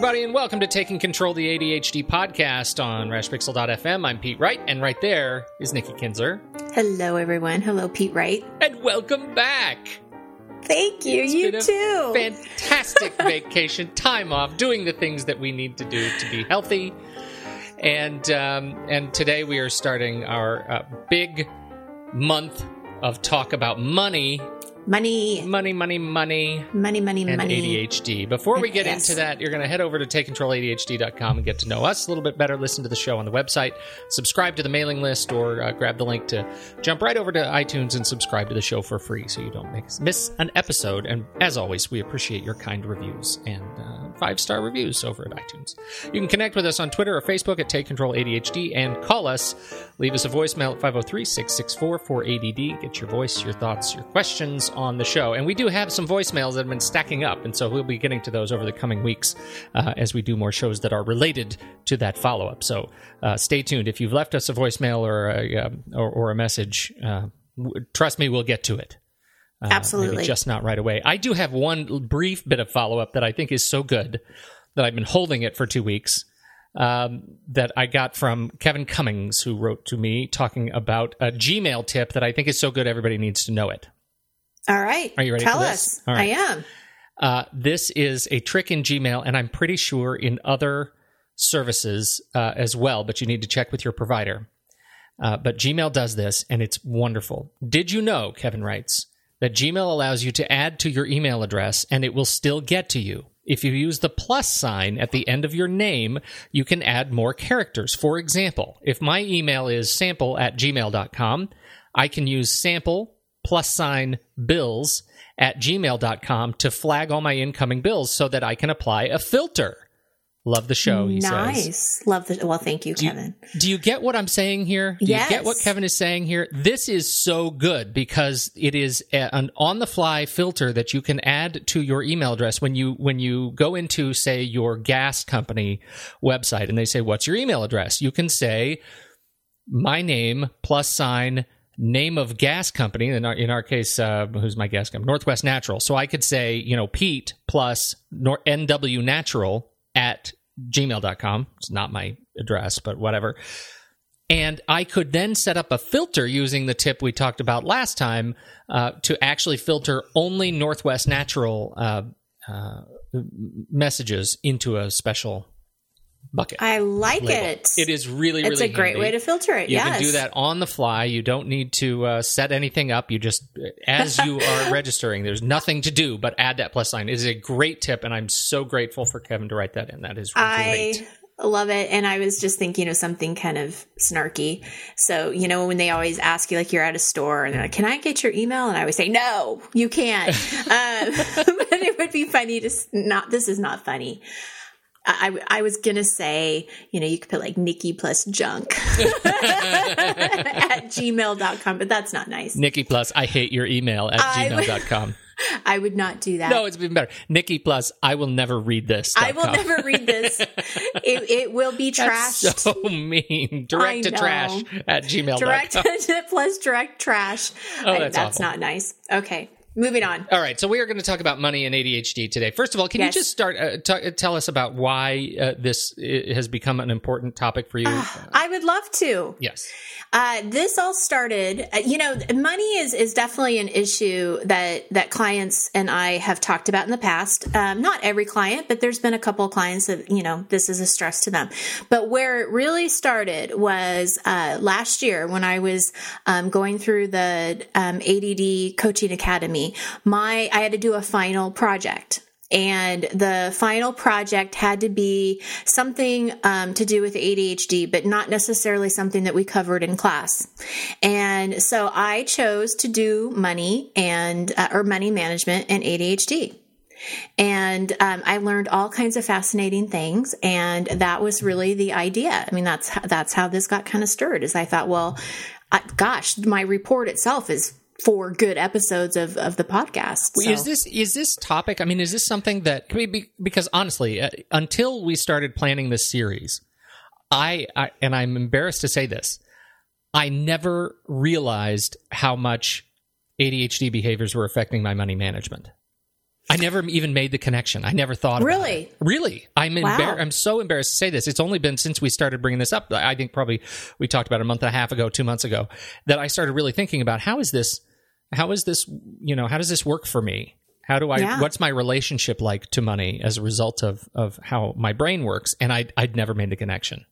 Everybody, and welcome to Taking Control the ADHD podcast on RashPixel.fm. I'm Pete Wright, and right there is Nikki Kinzer. Hello, everyone. Hello, Pete Wright. And welcome back. Thank you. It's you too. Fantastic vacation, time off, doing the things that we need to do to be healthy. And um, and today we are starting our uh, big month of talk about money, money, money, money, money, money, money, and money. ADHD. Before we get Yes. into that, you're going to head over to takecontroladhd.com and get to know us a little bit better. Listen to the show on the website, subscribe to the mailing list, or uh, grab the link to jump right over to iTunes and subscribe to the show for free so you don't miss, an episode. And as always, we appreciate your kind reviews and uh, five star reviews over at iTunes. You can connect with us on Twitter or Facebook at Take Control ADHD and call us. Leave us a voicemail at 503 664 4ADD. Get your voice, your thoughts, your questions on the show. And we do have some voicemails that have been stacking up, and so we'll be getting to those over the coming weeks uh, as we do more shows that are related to that follow up. So uh, stay tuned. If you've left us a voicemail or a, uh, or, or a message, uh, w- trust me, we'll get to it. Uh, Absolutely. just not right away. I do have one brief bit of follow up that I think is so good that I've been holding it for two weeks. Um, that I got from Kevin Cummings, who wrote to me talking about a Gmail tip that I think is so good everybody needs to know it. All right. Are you ready Tell us. right. I am. Uh, this is a trick in Gmail, and I'm pretty sure in other services uh, as well, but you need to check with your provider. Uh, but Gmail does this, and it's wonderful. Did you know, Kevin writes, that Gmail allows you to add to your email address and it will still get to you? If you use the plus sign at the end of your name, you can add more characters. For example, if my email is sample at gmail.com, I can use sample plus sign bills at gmail.com to flag all my incoming bills so that I can apply a filter. Love the show, he nice. says. Love the. Well, thank you, Do you, Kevin. do you get what I'm saying here? Do you Yes. get what Kevin is saying here? This is so good because it is a- an on-the-fly filter that you can add to your email address when you when you go into say your gas company website and they say what's your email address? You can say my name plus sign name of gas company in our, in our case uh, who's my gas company? Northwest natural. So i could say you know pete plus nor- nw natural at gmail.com it's not my address but whatever. And i could then set up a filter using the tip we talked about last time uh, to actually filter only northwest natural uh, uh, messages into a special bucket I like label. it. It is really, really It's a great handy. way to filter it. You yes. can do that on the fly. You don't need to uh, set anything up. You just, as you are registering, there's nothing to do but add that plus sign. It is a great tip, and I'm so grateful for Kevin to write that in. That is I great. love it. And I was just thinking of something kind of snarky. So, you know, when they always ask you, like, you're at a store and they're like, can I get your email? And I always say, no, you can't. um, but it would be funny to not, this is not funny. I, I was gonna say, you know, you could put like Nikki plus junk at gmail.com, but that's not nice. Nikki Plus, I hate your email at I would- gmail.com. I would not do that. no, it's even better. Nikki Plus, I will never read this. I will never read this. It, it will be That's trashed. so mean. Direct to trash at gmail.com. direct to plus direct trash. Oh, I- that's not nice. Okay. Moving on. All right, so we are going to talk about money and ADHD today. First of all, can Yes. you just start uh, t- tell us about why uh, this uh, has become an important topic for you? I would love to. yes. Uh, this all started, uh, you know, money is, is definitely an issue that, that clients and I have talked about in the past. Um, not every client, but there's been a couple of clients that, you know, this is a stress to them. But where it really started was, uh, last year when I was, um, going through the, um, ADD coaching academy, my, I had to do a final project and the final project had to be something um, to do with ADHD, but not necessarily something that we covered in class. And so I chose to do money and uh, or money management and ADHD. And um, I learned all kinds of fascinating things, and that was really the idea. I mean, that's how, that's how this got kind of stirred. Is I thought, well, I, gosh, my report itself is four good episodes of, of the podcast. So- Is this is this topic? I mean, is this something that be, because honestly, uh, until we started planning this series, I, I and I'm embarrassed to say this, I never realized how much ADHD behaviors were affecting my money management. I never even made the connection. I never thought Really? it. Really? I'm Wow. embar- I'm so embarrassed to say this. It's only been since we started bringing this up. I think probably we talked about a month and a half ago, 2 months ago, that I started really thinking about how is this how is this, you know, how does this work for me? How do I Yeah. what's my relationship like to money as a result of of how my brain works? And I I'd never made the connection.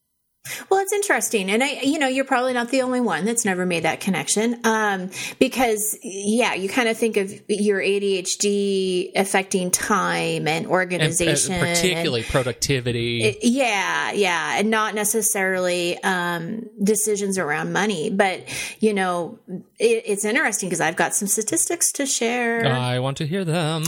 Well, it's interesting. And I, you know, you're probably not the only one that's never made that connection. Um, because yeah, you kind of think of your ADHD affecting time and And, organization. uh, and- particularly productivity. yeah, yeah, and not necessarily um, decisions around money, but you know, it, it's interesting because I've got some statistics to share. I want to hear them.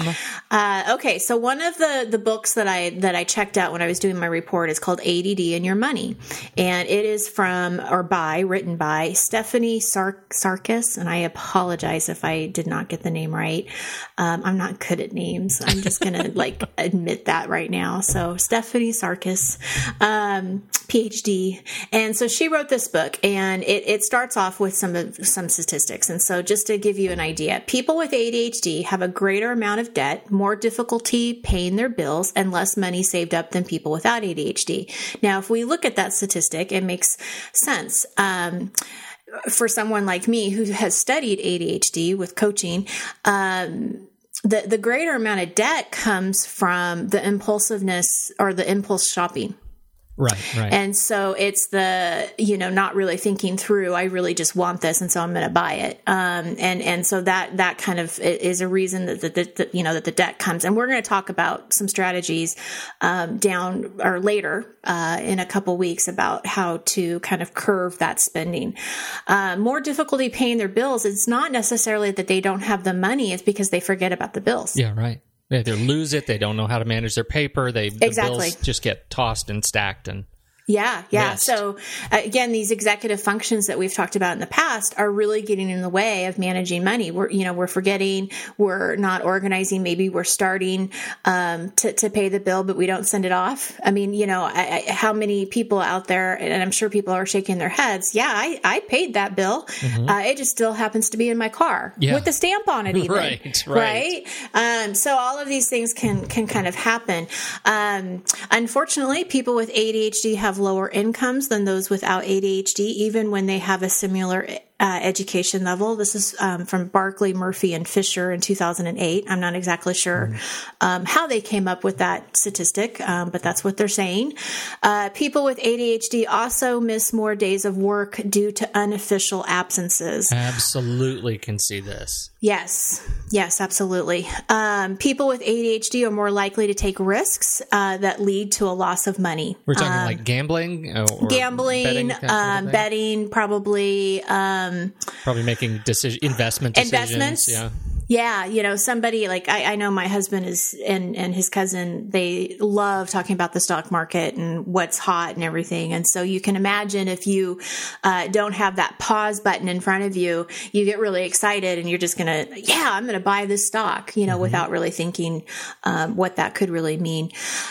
Uh, okay, so one of the the books that I that I checked out when I was doing my report is called ADD and Your Money, and it is from or by written by Stephanie Sar- Sarkis, and I apologize if I did not get the name right. Um, I'm not good at names. I'm just gonna like admit that right now. So Stephanie Sarkis, um, PhD, and so she wrote this book, and it, it starts off with some of some statistics. And so just to give you an idea, people with ADHD have a greater amount of debt, more difficulty paying their bills, and less money saved up than people without ADHD. Now, if we look at that statistic, it makes sense. Um, for someone like me who has studied ADHD with coaching, um, the the greater amount of debt comes from the impulsiveness or the impulse shopping. Right, right. And so it's the, you know, not really thinking through, I really just want this. And so I'm going to buy it. Um, and, and so that, that kind of is a reason that, that, that, that you know, that the debt comes. And we're going to talk about some strategies, um, down or later, uh, in a couple weeks about how to kind of curve that spending. Uh, more difficulty paying their bills. It's not necessarily that they don't have the money. It's because they forget about the bills. yeah, right. They either lose it, they don't know how to manage their paper, they the Exactly. bills just get tossed and stacked and Yeah, yeah. missed. So uh, again, these executive functions that we've talked about in the past are really getting in the way of managing money. We're, you know, we're forgetting, we're not organizing. Maybe we're starting um, to to pay the bill, but we don't send it off. I mean, you know, I, I, how many people out there, and I'm sure people are shaking their heads. Yeah, I, I paid that bill. Uh, it just still happens to be in my car Mm-hmm. Yeah. with the stamp on it, even. Right, right. right? Um, so all of these things can can kind of happen. Um, unfortunately, people with ADHD have lower incomes than those without ADHD, even when they have a similar uh, education level. This is um, from Barkley, Murphy, and Fischer in 2008. I'm not exactly sure um, how they came up with that statistic, um, but that's what they're saying. Uh, people with ADHD also miss more days of work due to unofficial absences. absolutely can see this. Yes, yes, absolutely. Um, people with ADHD are more likely to take risks uh, that lead to a loss of money. We're talking like gambling, uh, or Gambling, betting, of um, betting, probably. Um, probably making decision investment decisions. Investments? Yeah, yeah, you know, somebody like I, I know my husband is and and his cousin they love talking about the stock market and what's hot and everything. And so you can imagine if you uh, don't have that pause button in front of you, you get really excited and you're just gonna yeah I'm gonna buy this stock, you know, without really thinking um, what that could really mean.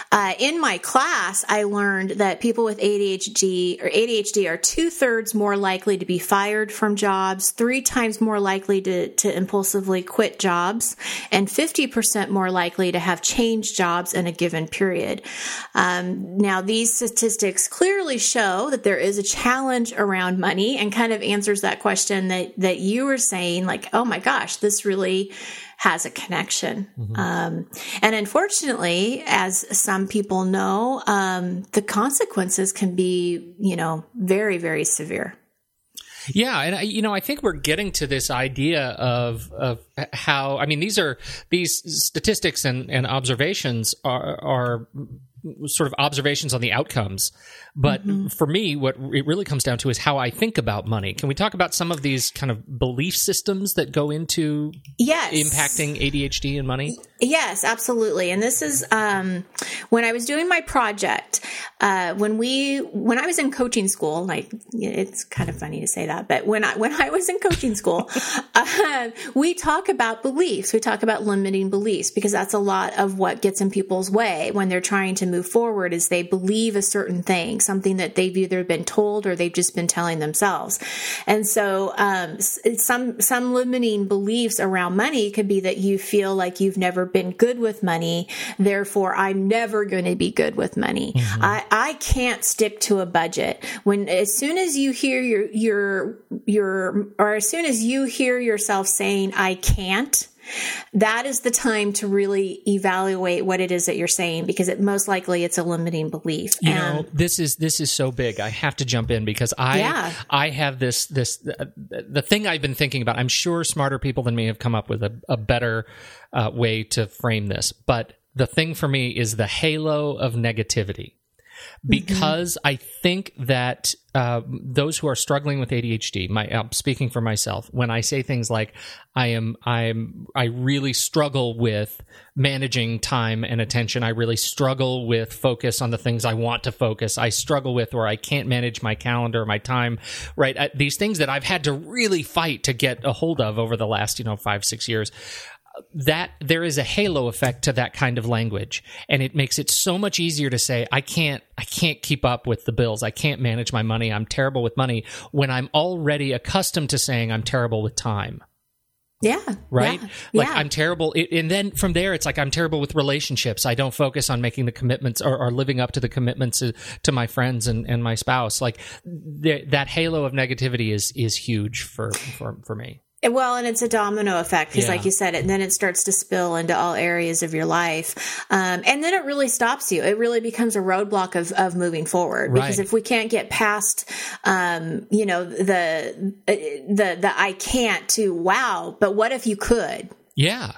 Uh, in my class, I learned that people with ADHD or ADHD are two thirds more likely to be fired from jobs, three times more likely to to impulsively quit quit jobs and 50% more likely to have changed jobs in a given period. Um, now, these statistics clearly show that there is a challenge around money and kind of answers that question that, that you were saying, like, oh my gosh, this really has a connection. Mm-hmm. Um, and unfortunately, as some people know, um, the consequences can be, you know, very, very severe. Yeah, and I, you know, I think we're getting to this idea of of how. I mean, these are these statistics and, and observations are are sort of observations on the outcomes. But mm-hmm. for me, what it really comes down to is how I think about money. Can we talk about some of these kind of belief systems that go into yes. impacting ADHD and money? Yes, absolutely. And this is um, when I was doing my project. Uh, when we when I was in coaching school, like it's kind of funny to say that, but when I when I was in coaching school, uh, we talk about beliefs. We talk about limiting beliefs because that's a lot of what gets in people's way when they're trying to move forward. Is they believe a certain thing, something that they've either been told or they've just been telling themselves. And so, um, some some limiting beliefs around money could be that you feel like you've never been good with money. Therefore, I'm never going to be good with money. Mm-hmm. I, I can't stick to a budget. When, as soon as you hear your, your, your, or as soon as you hear yourself saying, I can't, that is the time to really evaluate what it is that you're saying because it most likely it's a limiting belief. You and, know, this is this is so big. I have to jump in because I yeah. I have this this the, the thing I've been thinking about. I'm sure smarter people than me have come up with a, a better uh, way to frame this. But the thing for me is the halo of negativity. Because mm-hmm. I think that uh, those who are struggling with ADHD, my I'm speaking for myself, when I say things like I am I'm I really struggle with managing time and attention. I really struggle with focus on the things I want to focus. I struggle with or I can't manage my calendar, my time, right? I, these things that I've had to really fight to get a hold of over the last, you know, 5 6 years that there is a halo effect to that kind of language and it makes it so much easier to say i can't i can't keep up with the bills i can't manage my money i'm terrible with money when i'm already accustomed to saying i'm terrible with time yeah. Right? Yeah, like yeah. I'm terrible. and then from there, it's like I'm terrible with relationships. I don't focus on making the commitments or, or living up to the commitments to, to my friends and, and my spouse. Like that halo of negativity is, is huge for, for, for me. Well, and it's a domino effect because, yeah. like you said, and then it starts to spill into all areas of your life, um, and then it really stops you. It really becomes a roadblock of, of moving forward. Because if we can't get past, um, you know, the the the I can't to wow, but what if you could? Yeah,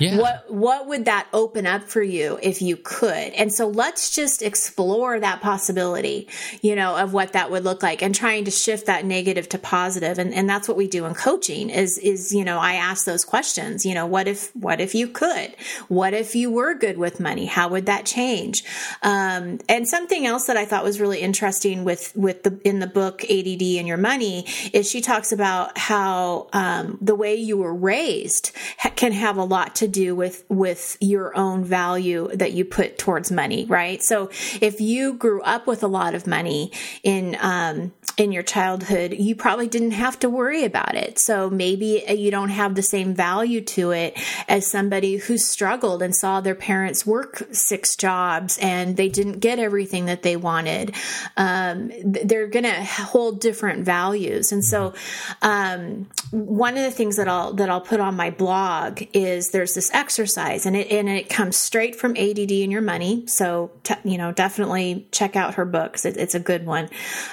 yeah. What what would that open up for you if you could? And so let's just explore that possibility, you know, of what that would look like and trying to shift that negative to positive. And and that's what we do in coaching is is, you know, I ask those questions, you know, what if what if you could? What if you were good with money? How would that change? Um, and something else that I thought was really interesting with with the in the book ADD and your money is she talks about how um, the way you were raised can have a lot to do with with your own value that you put towards money, right? So if you grew up with a lot of money in um, in your childhood, you probably didn't have to worry about it. So maybe you don't have the same value to it as somebody who struggled and saw their parents work six jobs and they didn't get everything that they wanted. Um, they're going to hold different values, and so um, one of the things that I'll that I'll put on my blog is there's this exercise, and it and it comes straight from ADD and Your Money. So you know, definitely check out her books. It, it's a good one.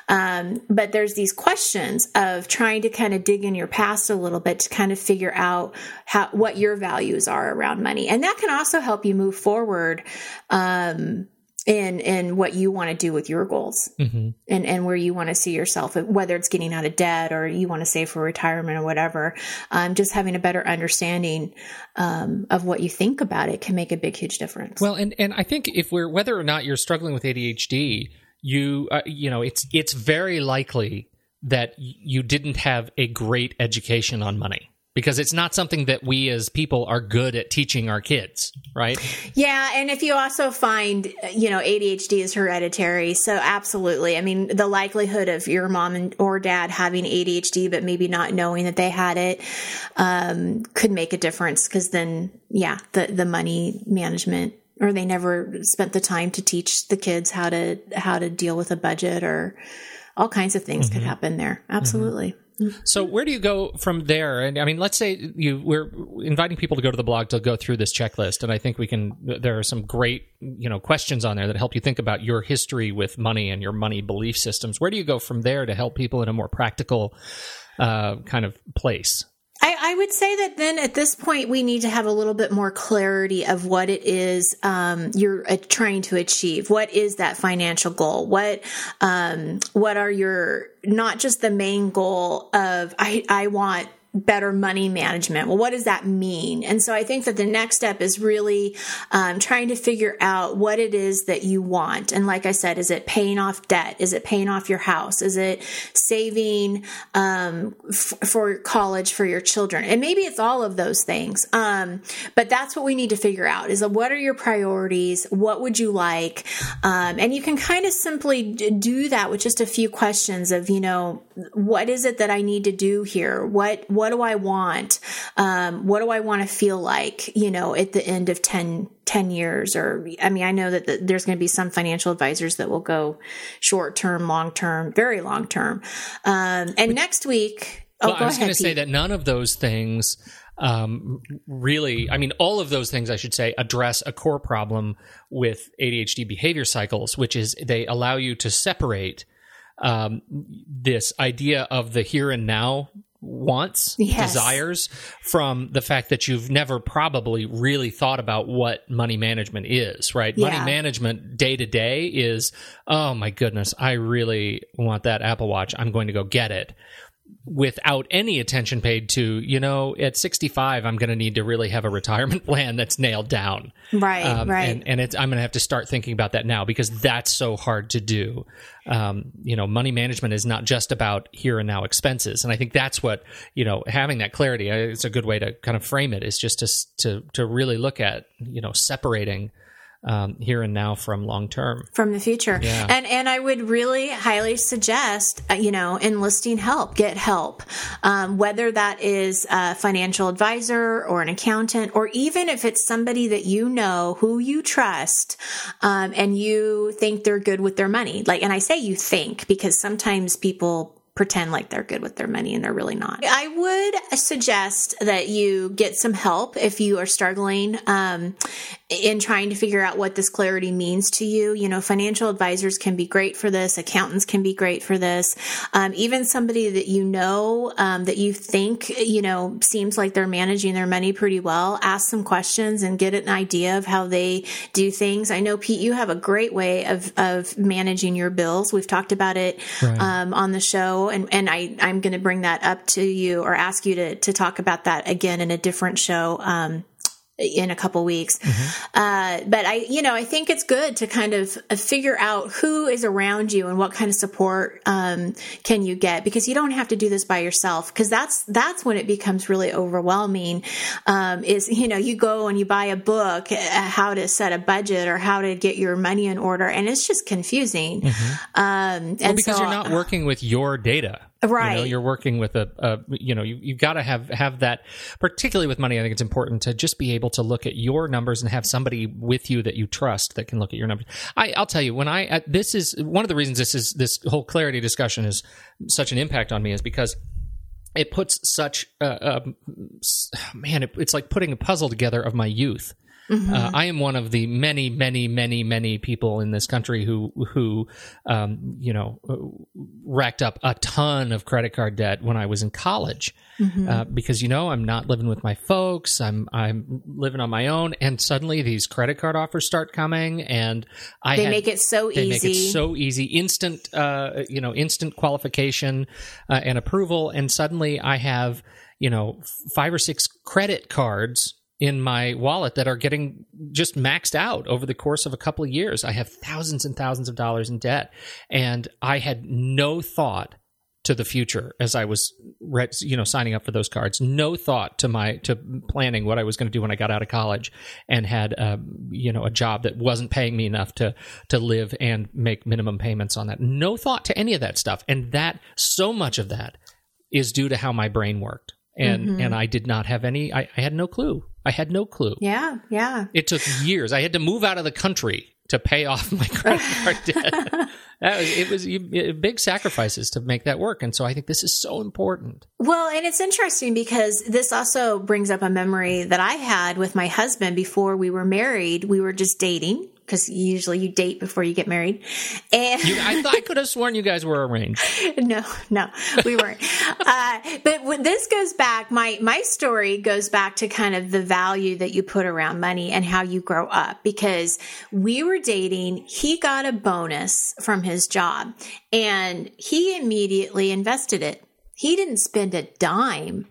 Um, but there's these questions of trying to kind of dig in your past a little bit to kind of figure out how what your values are around money, and that can also help you move forward. Um, in in what you want to do with your goals mm-hmm. and and where you want to see yourself whether it's getting out of debt or you want to save for retirement or whatever um, just having a better understanding um, of what you think about it can make a big huge difference well and and i think if we're whether or not you're struggling with adhd you uh, you know it's it's very likely that you didn't have a great education on money because it's not something that we as people are good at teaching our kids, right? Yeah, and if you also find, you know, ADHD is hereditary, so absolutely. I mean, the likelihood of your mom and, or dad having ADHD but maybe not knowing that they had it um, could make a difference because then, yeah, the the money management or they never spent the time to teach the kids how to how to deal with a budget or all kinds of things mm-hmm. could happen there. Absolutely. Mm-hmm. So where do you go from there? And I mean, let's say you we're inviting people to go to the blog to go through this checklist, and I think we can. There are some great you know questions on there that help you think about your history with money and your money belief systems. Where do you go from there to help people in a more practical uh, kind of place? I, I, would say that then at this point we need to have a little bit more clarity of what it is um, you're uh, trying to achieve. What is that financial goal? What um, what are your not just the main goal of I I want better money management. Well, what does that mean? And so I think that the next step is really um, trying to figure out what it is that you want. And like I said, is it paying off debt? Is it paying off your house? Is it saving um, f- for college for your children? And maybe it's all of those things. Um, but that's what we need to figure out is what are your priorities? What would you like? Um, and you can kind of simply do that with just a few questions of, you know, what is it that I need to do here? What, what what do I want? Um, what do I want to feel like, you know, at the end of 10, 10 years? Or, I mean, I know that the, there's going to be some financial advisors that will go short term, long term, very long term. Um, and next week, oh, well, I was going to say that none of those things um, really, I mean, all of those things, I should say, address a core problem with ADHD behavior cycles, which is they allow you to separate um, this idea of the here and now wants, yes. desires from the fact that you've never probably really thought about what money management is, right? Yeah. Money management day to day is, oh my goodness, I really want that Apple Watch. I'm going to go get it without any attention paid to, you know, at 65, I'm going to need to really have a retirement plan that's nailed down. Right, um, right. And, and I'm going to have to start thinking about that now because that's so hard to do. Um, you know, money management is not just about here and now expenses. And I think that's what, you know, having that clarity, uh, it's a good way to kind of frame it is just to, to, to really look at, you know, separating um, here and now from long term. From the future. Yeah. and and i would really highly suggest uh, you know enlisting help get help. Um, whether that is a financial advisor or an accountant or even if it's somebody that you know who you trust um, and you think they're good with their money. Like and i say you think because sometimes people pretend like they're good with their money and they're really not. I would suggest that you get some help if you are struggling. Um, in trying to figure out what this clarity means to you. You know, financial advisors can be great for this, accountants can be great for this. Um, even somebody that you know um, that you think, you know, seems like they're managing their money pretty well, ask some questions and get an idea of how they do things. I know, Pete, you have a great way of, of managing your bills. We've talked about it right. Um, on the show and and I I'm going to bring that up to you or ask you to to talk about that again in a different show. In a couple weeks. Mm-hmm. Uh, but I, you know, I think it's good to kind of uh, figure out who is around you and what kind of support um, can you get because you don't have to do this by yourself because that's that's when it becomes really overwhelming. Um, is you know you go and you buy a book uh, how to set a budget or how to get your money in order and it's just confusing. Mm-hmm. Um, well, because so, you're not working with your data Right. You know, you're working with a, a you know, you, you've got to have, have that, particularly with money. I think it's important to just be able to look at your numbers and have somebody with you that you trust that can look at your numbers. I, will tell you, when I, uh, this is one of the reasons this is, this whole clarity discussion is such an impact on me is because it puts such, uh, uh, man, it, it's like putting a puzzle together of my youth Mm-hmm. Uh, I am one of the many, many, many, many people in this country who who um, you know racked up a ton of credit card debt when I was in college mm-hmm. uh, because you know I'm not living with my folks. I'm I'm living on my own, and suddenly these credit card offers start coming, and I they had, make it so they easy. Make it so easy, instant, uh, you know, instant qualification uh, and approval, and suddenly I have you know five or six credit cards in my wallet that are getting just maxed out over the course of a couple of years. I have thousands and thousands of dollars in debt. And I had no thought to the future as I was, you know, signing up for those cards. No thought to my to planning what I was going to do when I got out of college and had, um, you know, a job that wasn't paying me enough to to live and make minimum payments on that. No thought to any of that stuff, and that so much of that is due to how my brain worked, and Mm-hmm. and I did not have any. I, I had no clue. I had no clue. Yeah, yeah. It took years. I had to move out of the country to pay off my credit card debt. that was it was you- big sacrifices to make that work, and so I think this is so important. Well, and it's interesting because this also brings up a memory that I had with my husband before we were married. We were just dating because usually you date before you get married. And You, I, I could have sworn you guys were arranged. no, no, we weren't. uh, but when this goes back, my my story goes back to kind of the value that you put around money and how you grow up. Because we were dating, he got a bonus from his job, and he immediately invested it. He didn't spend a dime.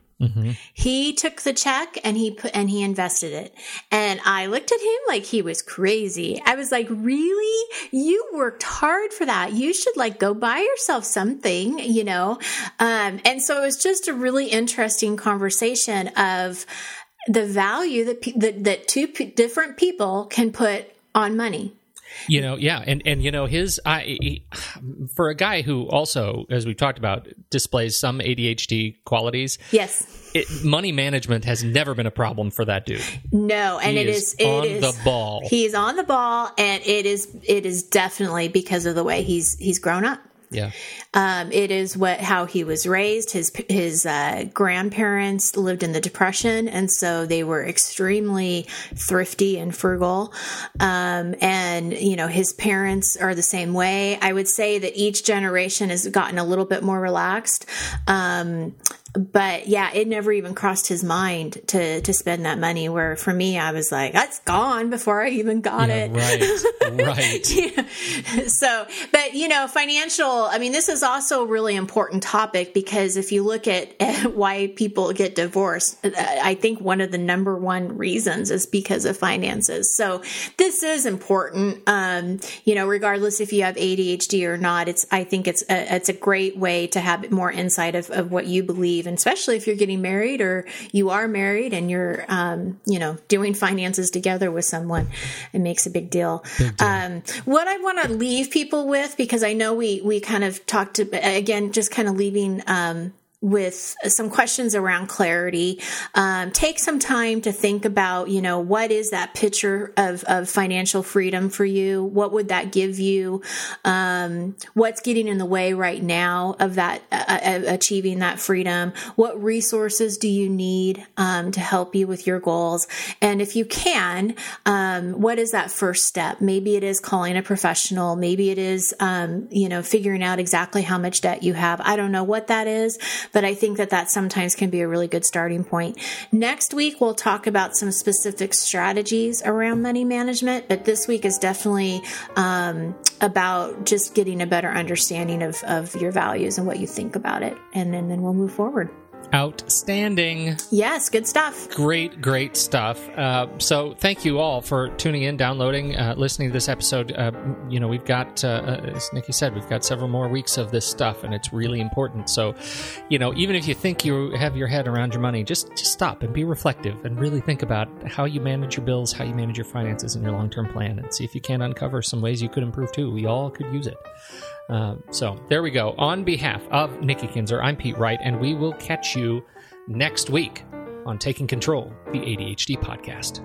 He took the check and he put and he invested it. And I looked at him like he was crazy. I was like, "Really? You worked hard for that. You should like go buy yourself something, you know?" Um, and so it was just a really interesting conversation of the value that pe- that, that two p- different people can put on money. You know, yeah, and and you know his I for a guy who also, as we've talked about, displays some ADHD qualities. Yes. It, money management has never been a problem for that dude. No, and He it is is, it on is the ball. He's on the ball, and it is it is definitely because of the way he's he's grown up. Yeah, Um, it is what how he was raised. His his uh, grandparents lived in the depression, and so they were extremely thrifty and frugal. Um, and you know his parents are the same way. I would say that each generation has gotten a little bit more relaxed. Um, but yeah, it never even crossed his mind to to spend that money. Where for me, I was like, that's gone before I even got yeah it. right, right. so, but you know, financial, I mean, this is also a really important topic because if you look at, at why people get divorced, uh, I think one of the number one reasons is because of finances. So this is important. Um, you know, regardless if you have ADHD or not, it's, I think it's a, it's a great way to have more insight of, of what you believe, and especially if you're getting married or you are married and you're, um, you know, doing finances together with someone, it makes a big deal. Um, what I want to leave people with, because I know we we kind of talked to, again, just kind of leaving. Um, with some questions around clarity. Um, take some time to think about, you know, what is that picture of, of financial freedom for you? What would that give you? Um, what's getting in the way right now of that, uh, uh, achieving that freedom? What resources do you need um, to help you with your goals? And if you can, um, what is that first step? Maybe it is calling a professional. Maybe it is, um, you know, figuring out exactly how much debt you have. I don't know what that is, but I think that that sometimes can be a really good starting point. Next week, we'll talk about some specific strategies around money management, but this week is definitely um, about just getting a better understanding of, of your values and what you think about it. And then, then we'll move forward. Outstanding. Yes, good stuff. Great, great stuff. Uh, so, thank you all for tuning in, downloading, uh, listening to this episode. Uh, you know, we've got, uh, as Nikki said, we've got several more weeks of this stuff, and it's really important. So, you know, even if you think you have your head around your money, just just stop and be reflective and really think about how you manage your bills, how you manage your finances, and your long term plan, and see if you can't uncover some ways you could improve too. We all could use it. Uh, so there we go. On behalf of Nikki Kinzer, I'm Pete Wright, and we will catch you next week on Taking Control, the ADHD podcast.